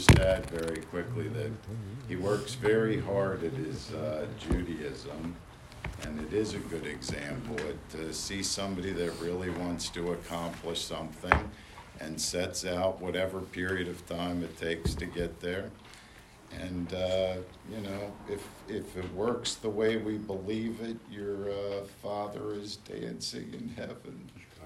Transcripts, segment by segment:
just add very quickly that he works very hard at his uh, Judaism, and it is a good example It- to see somebody that really wants to accomplish something and sets out whatever period of time it takes to get there. And, uh, you know, if, if it works the way we believe it, your uh, father is dancing in heaven.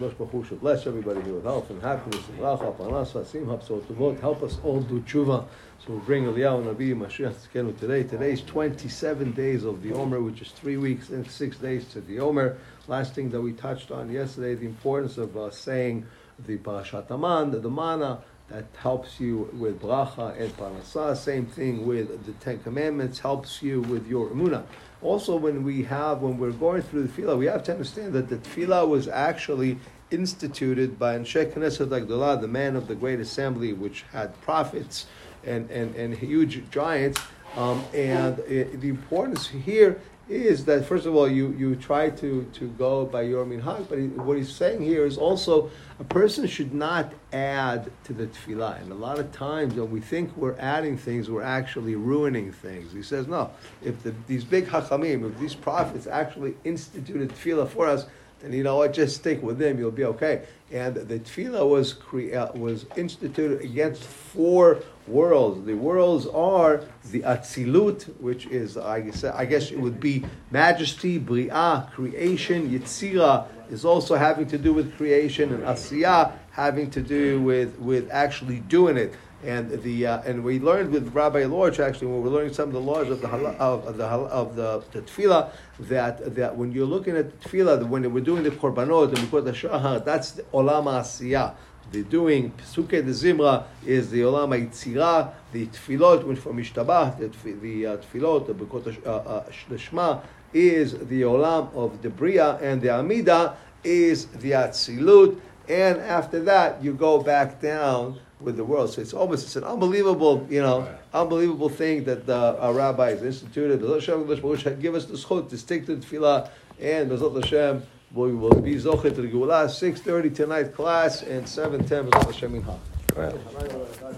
Should bless everybody here with health and happiness and bracha, parnasa, simha, b'sorot tovot. Help us all do tshuva. So we bring Eliyahu Nabi Mashiach Tzidkenu today. Today's 27 days of the Omer, which is three weeks and six days to the Omer. Last thing that we touched on yesterday, the importance of uh, saying the Parashat HaMan, the, the mana, that helps you with bracha and parnasah. Same thing with the Ten Commandments, helps you with your emunah. Also, when we have, when we're going through the tefillah, we have to understand that the tefillah was actually instituted by Anshei Knesset HaGedolah, the man of the great assembly, which had prophets and, and, and huge giants. Um, and it, the importance here is that first of all you, you try to, to go by your minhag, but what he's saying here is also a person should not add to the tefillah. And a lot of times when we think we're adding things, we're actually ruining things. He says no. If the, these big hachamim, if these prophets actually instituted tefillah for us, then you know what, just stick with them, you'll be okay. And the tefillah was crea- was instituted against four worlds. The worlds are the atzilut, which is I guess I guess it would be majesty, bri'ah, creation, yitzira is also having to do with creation, and asiyah having to do with with actually doing it. And the uh, and we learned with Rabbi Lorch actually when we're learning some of the laws of the hala- of, the of the, the tefillah that that when you're looking at tefillah when we're doing the korbanot and we put the shahar that's the olam asiyah. The doing Pesukei de Zimra is the Olam HaYitzira, the Tefillot, which from Ishtabah, the, the uh, Tefillot, the Birkot uh, uh, Shema, is the Olam of the Bria, and the Amida is the Atzilut, and after that you go back down with the world. So it's almost it's an unbelievable, you know, unbelievable thing that the our rabbis instituted. The give us the schut to stick to the tefillah, and B'ezrat Hashem we will be zochet. Six thirty tonight class and seven ten B'ezrat Hashem Minha.